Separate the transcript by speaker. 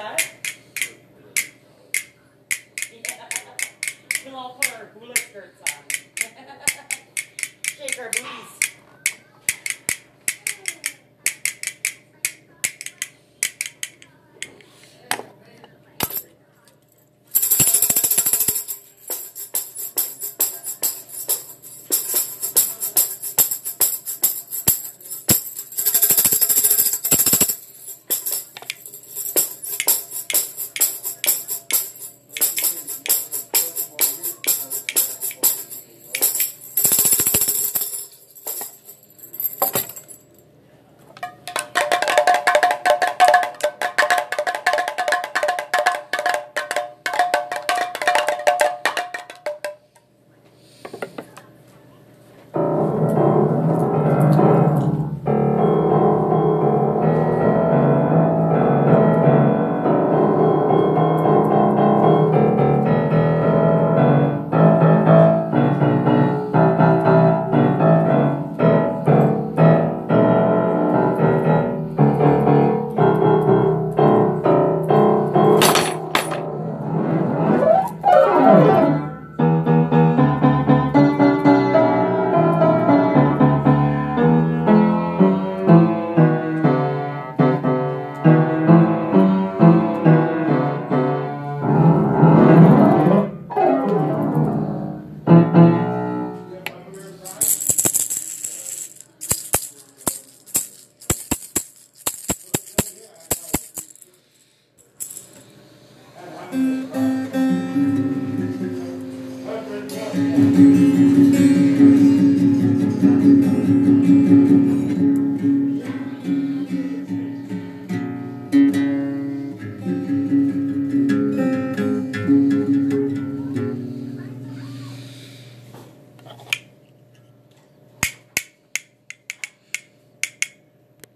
Speaker 1: side. Get all put our hula skirts on. Shake our booties.